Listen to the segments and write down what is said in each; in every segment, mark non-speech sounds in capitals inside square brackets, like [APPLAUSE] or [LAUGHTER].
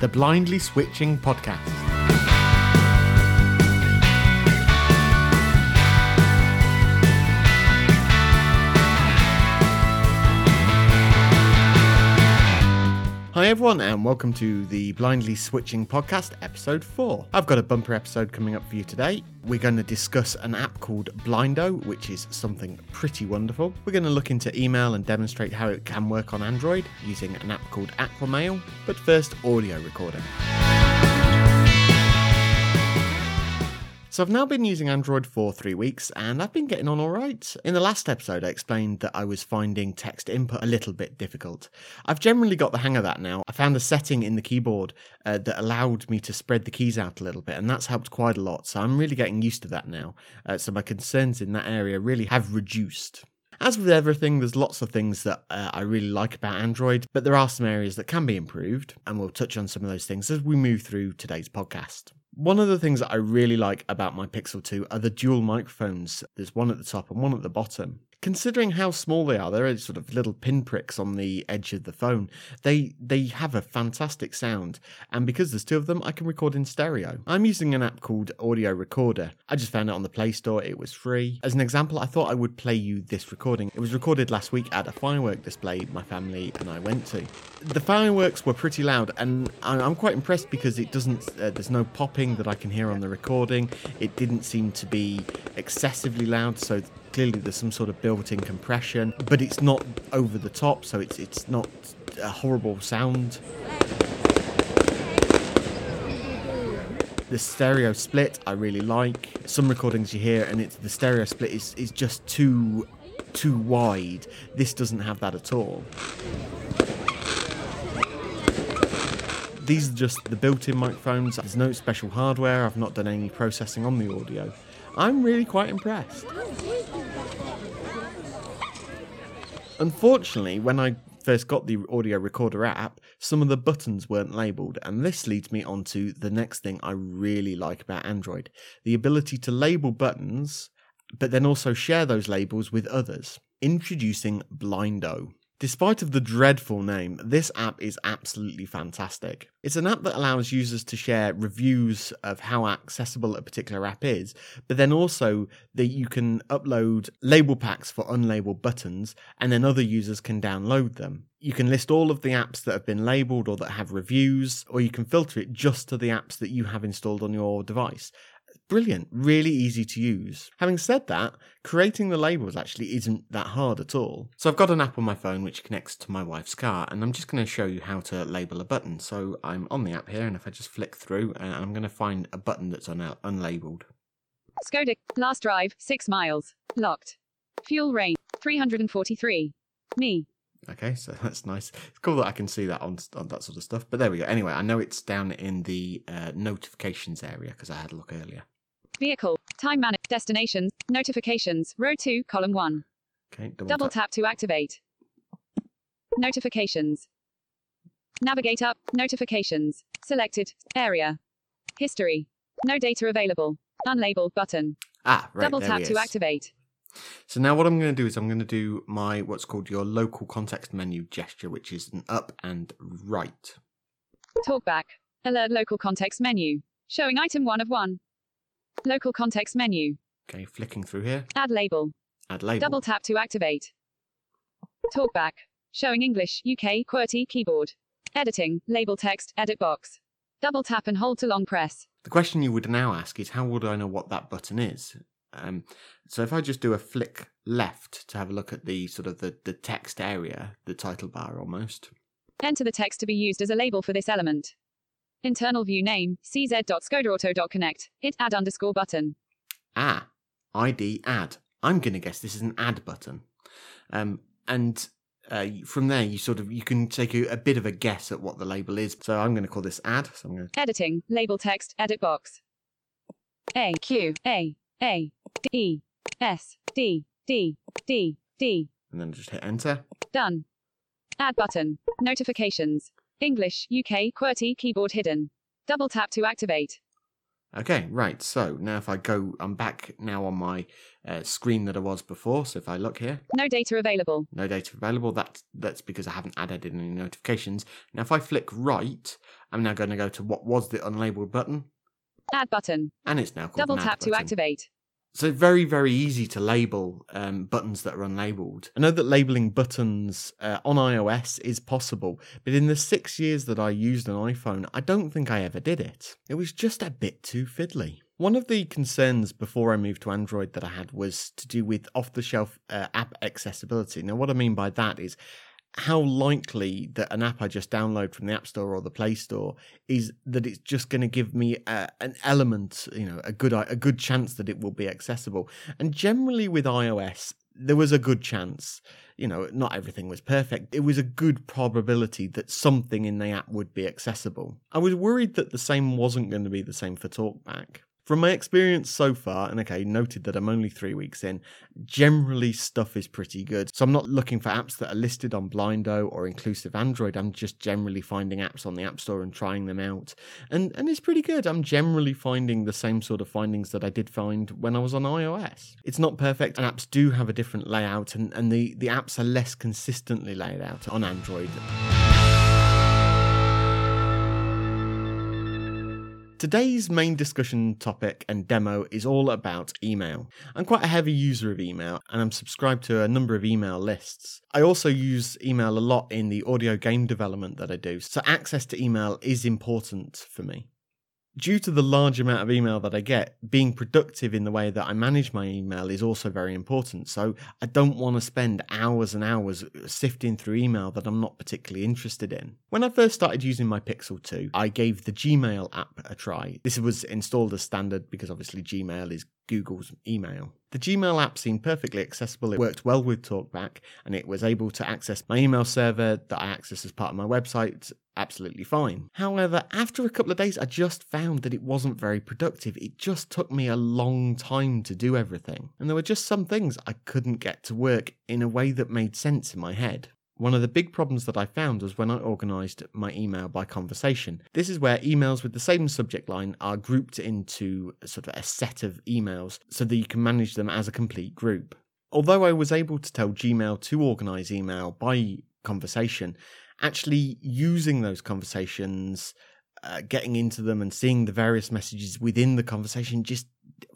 the Blindly Switching Podcast. Everyone, and welcome to the Blindly Switching Podcast, episode 4. I've got a bumper episode coming up for you today. We're going to discuss an app called Blindo, which is something pretty wonderful. We're going to look into email and demonstrate how it can work on Android using an app called Aquamail. But first, audio recording. So I've now been using Android for three weeks and I've been getting on alright. In the last episode, I explained that I was finding text input a little bit difficult. I've generally got the hang of that now. I found a setting in the keyboard uh, that allowed me to spread the keys out a little bit and that's helped quite a lot. So I'm really getting used to that now. Uh, so my concerns in that area really have reduced. As with everything, there's lots of things that uh, I really like about Android, but there are some areas that can be improved, and we'll touch on some of those things as we move through today's podcast. One of the things that I really like about my Pixel 2 are the dual microphones. There's one at the top and one at the bottom. Considering how small they are, they're sort of little pinpricks on the edge of the phone. They they have a fantastic sound, and because there's two of them, I can record in stereo. I'm using an app called Audio Recorder. I just found it on the Play Store. It was free. As an example, I thought I would play you this recording. It was recorded last week at a firework display my family and I went to. The fireworks were pretty loud, and I'm quite impressed because it doesn't. Uh, there's no popping that I can hear on the recording. It didn't seem to be excessively loud, so clearly there's some sort of built-in compression, but it's not over the top, so it's it's not a horrible sound. The stereo split I really like. Some recordings you hear and it's the stereo split is, is just too too wide. This doesn't have that at all. These are just the built-in microphones. There's no special hardware. I've not done any processing on the audio. I'm really quite impressed. Unfortunately, when I first got the audio recorder app, some of the buttons weren't labeled, and this leads me on to the next thing I really like about Android the ability to label buttons, but then also share those labels with others. Introducing Blindo. Despite of the dreadful name, this app is absolutely fantastic. It's an app that allows users to share reviews of how accessible a particular app is, but then also that you can upload label packs for unlabeled buttons and then other users can download them. You can list all of the apps that have been labeled or that have reviews, or you can filter it just to the apps that you have installed on your device brilliant, really easy to use. Having said that, creating the labels actually isn't that hard at all. So I've got an app on my phone which connects to my wife's car, and I'm just going to show you how to label a button. So I'm on the app here, and if I just flick through, uh, I'm going to find a button that's un- unlabeled. Skoda, last drive, 6 miles. Locked. Fuel range, 343. Me. Okay, so [LAUGHS] that's nice. It's cool that I can see that on, on that sort of stuff. But there we go. Anyway, I know it's down in the uh, notifications area because I had a look earlier. Vehicle, time manage, destinations, notifications, row 2, column 1. Okay, double, Double tap. tap to activate. Notifications. Navigate up, notifications. Selected, area. History. No data available. Unlabeled button. Ah, right. Double tap to activate. So now what I'm going to do is I'm going to do my what's called your local context menu gesture, which is an up and right. Talkback. Alert local context menu. Showing item 1 of 1. Local context menu. Okay, flicking through here, Add label. add label. Double tap to activate. Talkback. Showing English, UK, QWERTY, keyboard. Editing, label text, edit box. Double tap and hold to long press. The question you would now ask is how would I know what that button is? Um, so if I just do a flick left to have a look at the sort of the, the text area, the title bar almost. Enter the text to be used as a label for this element. Internal view name, cz.skodaauto.connect. Hit add underscore button. Ah, ID add. I'm going to guess this is an add button. Um, and uh, from there, you sort of you can take a, a bit of a guess at what the label is. So I'm going to call this add. So I'm going to Editing, label text, edit box. A Q A A D S D D D D. and then just hit enter. Done. Add button. Notifications. English, UK, QWERTY, keyboard hidden. Double tap to activate. Okay, right. So now if I go, I'm back now on my uh, screen that I was before. So if I look here, No data available. no data available. That that's because I haven't added any notifications. Now if I flick right, I'm now going to go to what was the unlabeled button, Add button. and it's now called Double tap to activate. So very, very easy to label um, buttons that are unlabeled. I know that labeling buttons uh, on iOS is possible, but in the six years that I used an iPhone, I don't think I ever did it. It was just a bit too fiddly. One of the concerns before I moved to Android that I had was to do with off the shelf uh, app accessibility. Now, what I mean by that is how likely that an app I just download from the App Store or the Play Store is that it's just going to give me a, an element, you know, a good a good chance that it will be accessible. And generally with iOS, there was a good chance. You know, not everything was perfect. It was a good probability that something in the app would be accessible. I was worried that the same wasn't going to be the same for TalkBack. From my experience so far, and okay, noted that I'm only three weeks in, generally stuff is pretty good. So I'm not looking for apps that are listed on Blindo or inclusive Android. I'm just generally finding apps on the App Store and trying them out. And and it's pretty good. I'm generally finding the same sort of findings that I did find when I was on iOS. It's not perfect, and apps do have a different layout, and, and the, the apps are less consistently laid out on Android. Today's main discussion topic and demo is all about email. I'm quite a heavy user of email and I'm subscribed to a number of email lists. I also use email a lot in the audio game development that I do, so access to email is important for me. Due to the large amount of email that I get, being productive in the way that I manage my email is also very important. So I don't want to spend hours and hours sifting through email that I'm not particularly interested in. When I first started using my Pixel 2, I gave the Gmail app a try. This was installed as standard because obviously Gmail is Google's email. The Gmail app seemed perfectly accessible. It worked well with TalkBack and it was able to access my email server that I access as part of my website absolutely fine. However, after a couple of days, I just found that it wasn't very productive. It just took me a long time to do everything. And there were just some things I couldn't get to work in a way that made sense in my head. One of the big problems that I found was when I organised my email by conversation. This is where emails with the same subject line are grouped into sort of a set of emails so that you can manage them as a complete group. Although I was able to tell Gmail to organise email by conversation, actually using those conversations, uh, getting into them and seeing the various messages within the conversation just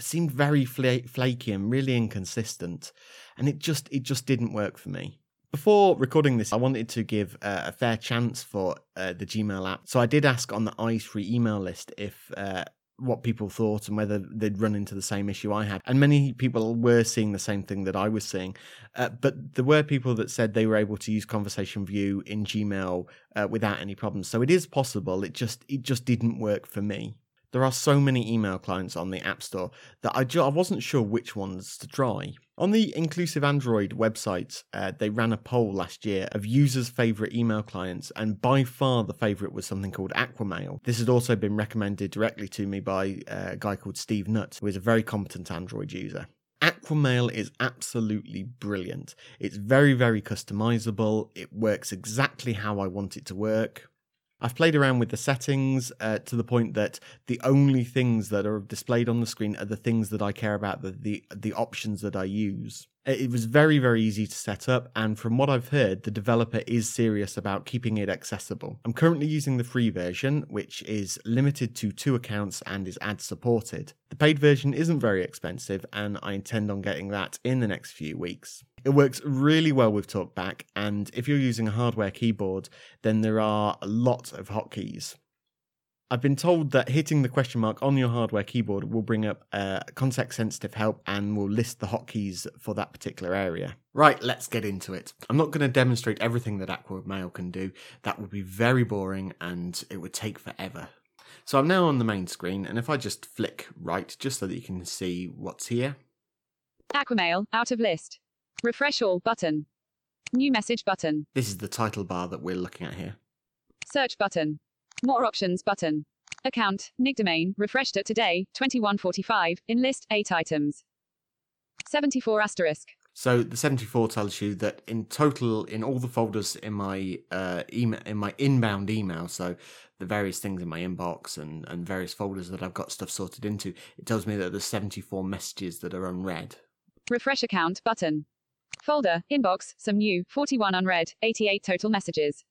seemed very fla- flaky and really inconsistent, and it just it just didn't work for me. Before recording this, I wanted to give uh, a fair chance for uh, the Gmail app, so I did ask on the Eyes Free email list if uh, what people thought and whether they'd run into the same issue I had. And many people were seeing the same thing that I was seeing. Uh, but there were people that said they were able to use Conversation View in Gmail uh, without any problems. So it is possible. It just it just didn't work for me. There are so many email clients on the App Store that I, ju- I wasn't sure which ones to try. On the Inclusive Android website, uh, they ran a poll last year of users' favourite email clients, and by far the favourite was something called Aquamail. This had also been recommended directly to me by uh, a guy called Steve Nutt, who is a very competent Android user. Aquamail is absolutely brilliant. It's very, very customizable. It works exactly how I want it to work. I've played around with the settings uh, to the point that the only things that are displayed on the screen are the things that I care about, the, the, the options that I use. It was very, very easy to set up, and from what I've heard, the developer is serious about keeping it accessible. I'm currently using the free version, which is limited to two accounts and is ad supported. The paid version isn't very expensive, and I intend on getting that in the next few weeks. It works really well with TalkBack, and if you're using a hardware keyboard, then there are a lot of hotkeys. I've been told that hitting the question mark on your hardware keyboard will bring up uh, context sensitive help and will list the hotkeys for that particular area. Right, let's get into it. I'm not going to demonstrate everything that Aquamail can do, that would be very boring and it would take forever. So I'm now on the main screen, and if I just flick right, just so that you can see what's here, Aquamail, out of list. Refresh all button. New message button. this is the title bar that we're looking at here. Search button. More options button. Account, nick domain, refreshed at today, 2145, in list, 8 items. 74 asterisk. So the 74 tells you that in total, in all the folders in my uh, email, in my inbound email, so the various things in my inbox and, and various folders that I've got stuff sorted into, it tells me that there's 74 messages that are unread. Refresh account button. Folder, inbox, some new, 41 unread, 88 total messages.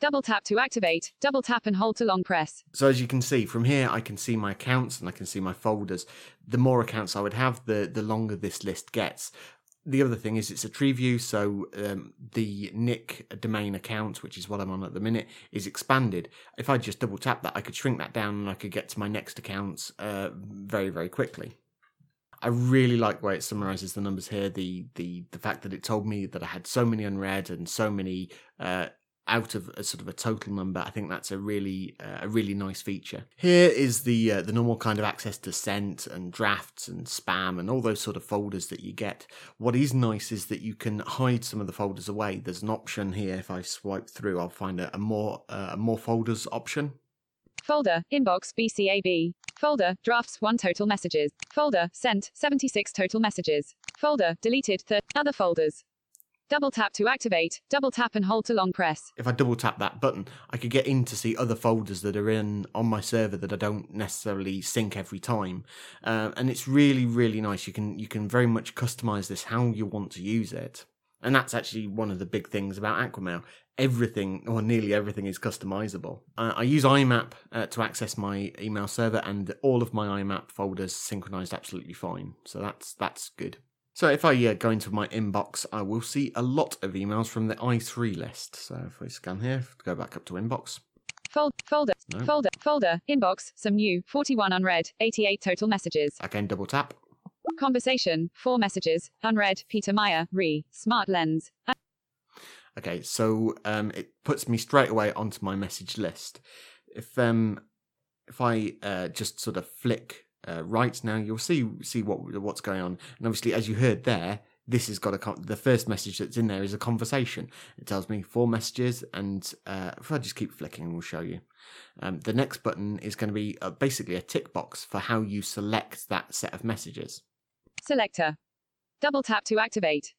Double tap to activate, double tap and hold to long press. So as you can see from here, I can see my accounts and I can see my folders. The more accounts I would have, the the longer this list gets. The other thing is it's a tree view, so um, the Nick domain account, which is what I'm on at the minute, is expanded. If I just double tap that, I could shrink that down and I could get to my next accounts uh, very very quickly. I really like the way it summarizes the numbers here. The the the fact that it told me that I had so many unread and so many uh, out of a sort of a total number. I think that's a really uh, a really nice feature. Here is the uh, the normal kind of access to sent and drafts and spam and all those sort of folders that you get. What is nice is that you can hide some of the folders away. There's an option here. If I swipe through, I'll find a, a more uh, a more folders option. Folder, inbox, BCAB. Folder, drafts, 1 total messages. Folder, sent, 76 total messages. Folder, deleted, th- other folders. Double tap to activate, double tap and hold to long press. If I double tap that button, I could get in to see other folders that are in on my server that I don't necessarily sync every time, uh, and it's really really nice. You can you can very much customize this how you want to use it, and that's actually one of the big things about Aquamail. Everything or nearly everything is customizable. Uh, I use IMAP uh, to access my email server, and all of my IMAP folders synchronized absolutely fine. So that's that's good. So if I uh, go into my inbox, I will see a lot of emails from the Eyes Free list. So if we scan here, go back up to inbox. Fold, folder, No. folder, folder, inbox, some new, 41 unread, 88 total messages. Again, double tap. Conversation, 4 messages, unread, Peter Meyer, re, smart lens. Okay, so um, it puts me straight away onto my message list. If um, if I uh, just sort of flick uh, right now, you'll see see what what's going on. And obviously, as you heard there, this has got a con- the first message that's in there is a conversation. It tells me four messages, and uh, if I just keep flicking, we'll show you. Um, the next button is going to be uh, basically a tick box for how you select that set of messages. Selector. Double tap to activate.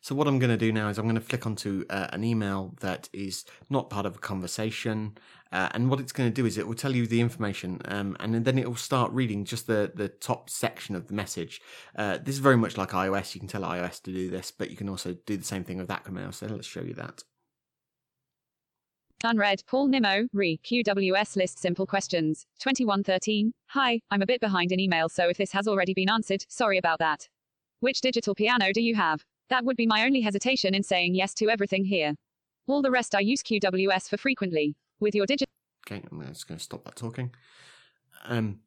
So what I'm going to do now is I'm going to flick onto uh, an email that is not part of a conversation, uh, and what it's going to do is it will tell you the information, um, and then it will start reading just the the top section of the message. Uh, this is very much like iOS. You can tell iOS to do this, but you can also do the same thing with Aquamail. So let's show you that. Unread, Paul Nimmo, re, QWS list simple questions. 2113. Hi, I'm a bit behind in email, so if this has already been answered, sorry about that. Which digital piano do you have? That would be my only hesitation in saying yes to everything here. All the rest I use QWS for frequently. With your digital Okay, I'm just going to stop that talking. Um,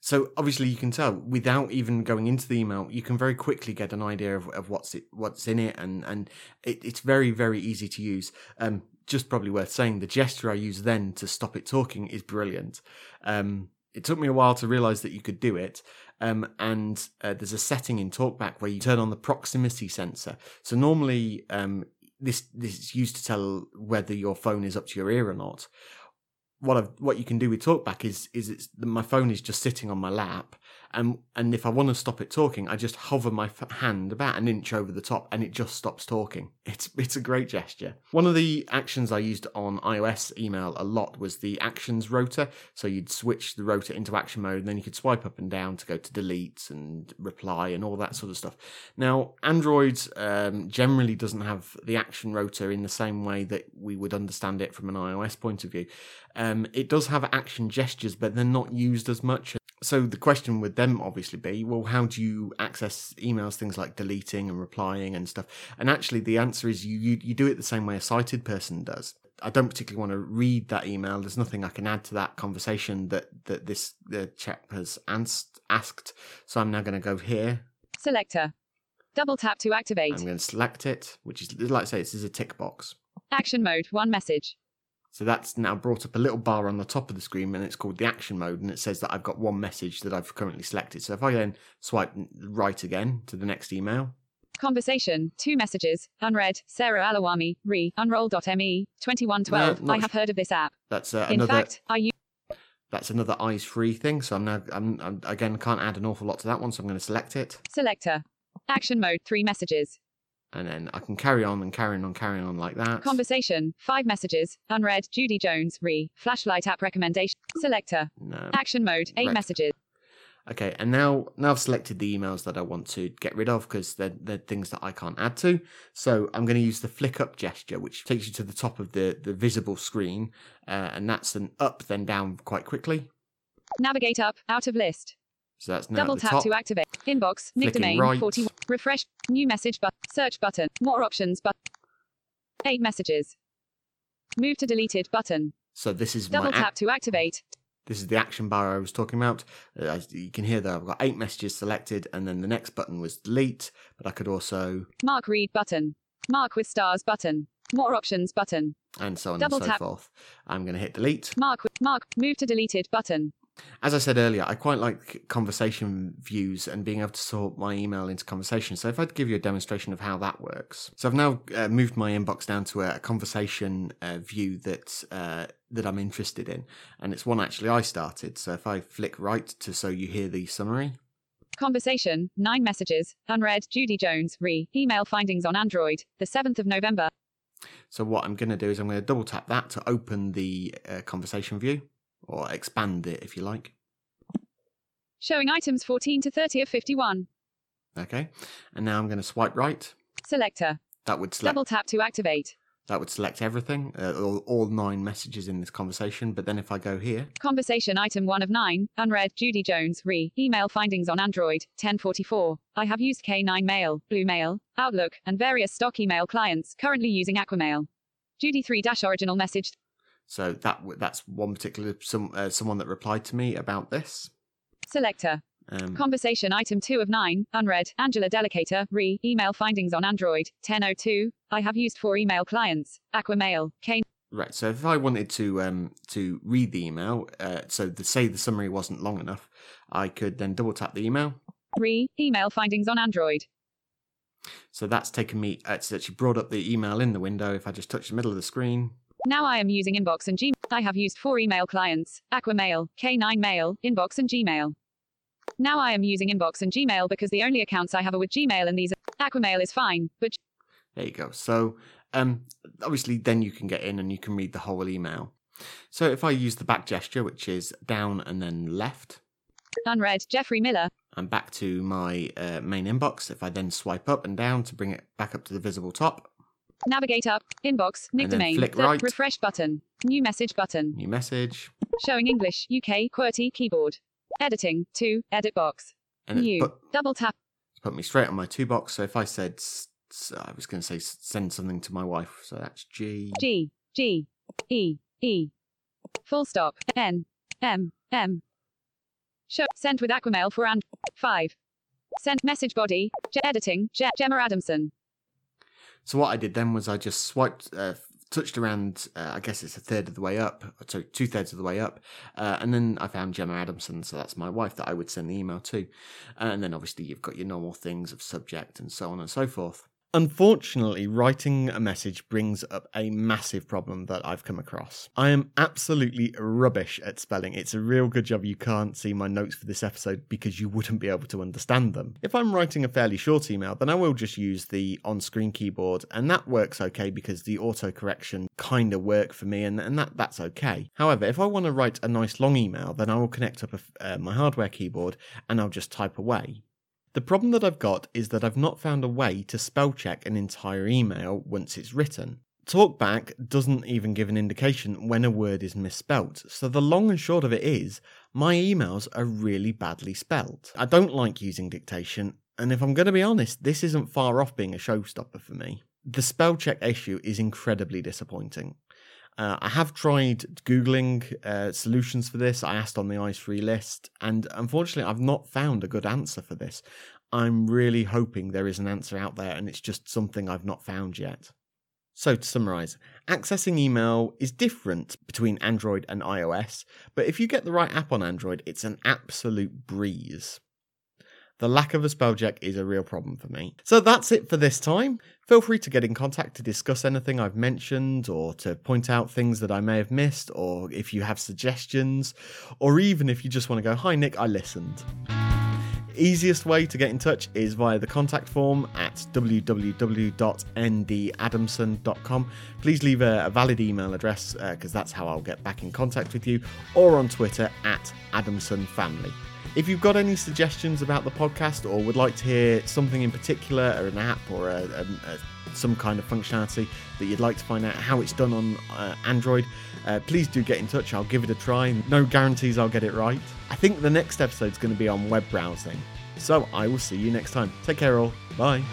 so obviously you can tell without even going into the email, you can very quickly get an idea of, of what's it, what's in it, and and it, it's very very easy to use. Um, just probably worth saying the gesture I use then to stop it talking is brilliant. Um, it took me a while to realize that you could do it. Um, and uh, there's a setting in TalkBack where you turn on the proximity sensor. So normally, um, this this is used to tell whether your phone is up to your ear or not. What I've, what you can do with TalkBack is is it's my phone is just sitting on my lap, and and if I want to stop it talking, I just hover my hand about an inch over the top, and it just stops talking. [LAUGHS] It's it's a great gesture. One of the actions I used on iOS email a lot was the actions rotor. So you'd switch the rotor into action mode, and then you could swipe up and down to go to delete and reply and all that sort of stuff. Now Android um, generally doesn't have the action rotor in the same way that we would understand it from an iOS point of view. Um, it does have action gestures, but they're not used as much. So the question would then obviously be, well, how do you access emails, things like deleting and replying and stuff? And actually, the answer is you you, you do it the same way a sighted person does. I don't particularly want to read that email. There's nothing I can add to that conversation that that this the chap has asked. asked. So I'm now going to go here. selector. Double tap to activate. I'm going to select it, which is like I say, this is a tick box. Action mode, one message. So that's now brought up a little bar on the top of the screen, and it's called the action mode, and it says that I've got one message that I've currently selected. So if I then swipe right again to the next email, Conversation, two messages, unread, Sarah Alawami, re, unroll.me, 2112. No, I have heard of this app. that's uh, In another fact, I use that's another eyes free thing. So I'm now I'm, I'm again can't add an awful lot to that one, so I'm going to select it. selector. Action mode, 3 messages. And then I can carry on and carrying on, carrying on like that. Conversation, 5 messages. Unread, Judy Jones, re. Flashlight app recommendation. Selector. no. Action mode, 8 Right. messages. Okay, and now now I've selected the emails that I want to get rid of because they're, they're things that I can't add to. So I'm going to use the flick up gesture, which takes you to the top of the, the visible screen, uh, and that's an up then down quite quickly. Navigate up, out of list. So that's now Double tap top. to activate. Inbox, nick domain, right. 41. Refresh, new message button, search button, more options button. 8 messages. Move to deleted button. So this is Double tap to activate. this is the action bar I was talking about. Uh, as you can hear that I've got eight messages selected, and then the next button was delete. But I could also Mark read button. Mark with stars button. More options button. and so on Double and so tap. forth. I'm going to hit delete. Mark with mark. Move to deleted button. As I said earlier, I quite like conversation views and being able to sort my email into conversation. So if I'd give you a demonstration of how that works. So I've now uh, moved my inbox down to a, a conversation uh, view that uh, that I'm interested in, and it's one actually I started. So if I flick right to so you hear the summary, Conversation. Nine messages. Unread. Judy Jones. Re. Email findings on Android. The 7th of November. So what I'm going to do is I'm going to double tap that to open the uh, conversation view or expand it if you like. Showing items 14 to 30 of 51. Okay, and now I'm going to swipe right. Selector. That would select Double tap to activate. that would select everything, uh, all, all nine messages in this conversation. But then if I go here, Conversation item 1 of 9. Unread. Judy Jones. Re. Email findings on Android. 1044. I have used K9 Mail, Blue Mail, Outlook, and various stock email clients, currently using Aquamail. Judy 3 dash original message. So that that's one particular some uh, someone that replied to me about this. Selector. Um, Conversation item 2 of 9. Unread. Angela Delicator. Re. Email findings on Android. 1002. I have used four email clients. Aquamail. K. right. So if I wanted to um to read the email, uh, so the say the summary wasn't long enough, I could then double tap the email. Re. Email findings on Android. So that's taken me. It's actually brought up the email in the window. If I just touch the middle of the screen, Now I am using Inbox and Gmail. I have used four email clients. Aquamail, K9 Mail, Inbox and Gmail. Now I am using Inbox and Gmail because the only accounts I have are with Gmail and these are Aquamail is fine, but There you go. So, um, obviously, then you can get in and you can read the whole email. So, if I use the back gesture, which is down and then left, unread Jeffrey Miller. I'm back to my uh, main inbox. If I then swipe up and down to bring it back up to the visible top, Navigate up, inbox, nick domain, flick right. refresh button, new message button, new message, showing English, UK, QWERTY keyboard, editing, 2, edit box, and new, put, double tap, put me straight on my two box. So, if I said, I was going to say send something to my wife, so that's G. G, G, E, E, full stop, N, M, M. Show, sent with Aquamail for and 5. Send message body, J- editing, J- Gemma Adamson. So what I did then was I just swiped, uh, touched around. Uh, I guess it's a third of the way up, so two thirds of the way up, uh, and then I found Gemma Adamson. So that's my wife that I would send the email to, and then obviously you've got your normal things of subject and so on and so forth. Unfortunately, writing a message brings up a massive problem that I've come across. I am absolutely rubbish at spelling. It's a real good job you can't see my notes for this episode because you wouldn't be able to understand them. If I'm writing a fairly short email, then I will just use the on screen keyboard, and that works okay because the auto correction kind of work for me, and, and that, that's okay. However, if I want to write a nice long email, then I will connect up a uh, my hardware keyboard and I'll just type away. The problem that I've got is that I've not found a way to spell check an entire email once it's written. Talkback doesn't even give an indication when a word is misspelt, so the long and short of it is, my emails are really badly spelt. I don't like using dictation, and if I'm going to be honest, this isn't far off being a showstopper for me. The spell check issue is incredibly disappointing. Uh, I have tried Googling uh, solutions for this. I asked on the Eyes Free list, and unfortunately, I've not found a good answer for this. I'm really hoping there is an answer out there, and it's just something I've not found yet. So, to summarize, accessing email is different between Android and iOS, but if you get the right app on Android, it's an absolute breeze. The lack of a spell check is a real problem for me. So that's it for this time. Feel free to get in contact to discuss anything I've mentioned or to point out things that I may have missed, or if you have suggestions, or even if you just want to go, Hi Nick, I listened. Easiest way to get in touch is via the contact form at www.ndadamson.com. Please leave a, a valid email address because uh, that's how I'll get back in contact with you, or on Twitter at Adamson Family. If you've got any suggestions about the podcast or would like to hear something in particular, or an app, or a, a, a, some kind of functionality that you'd like to find out how it's done on uh, Android, uh, please do get in touch. I'll give it a try. No guarantees I'll get it right. I think the next episode is going to be on web browsing. So I will see you next time. Take care, all. Bye.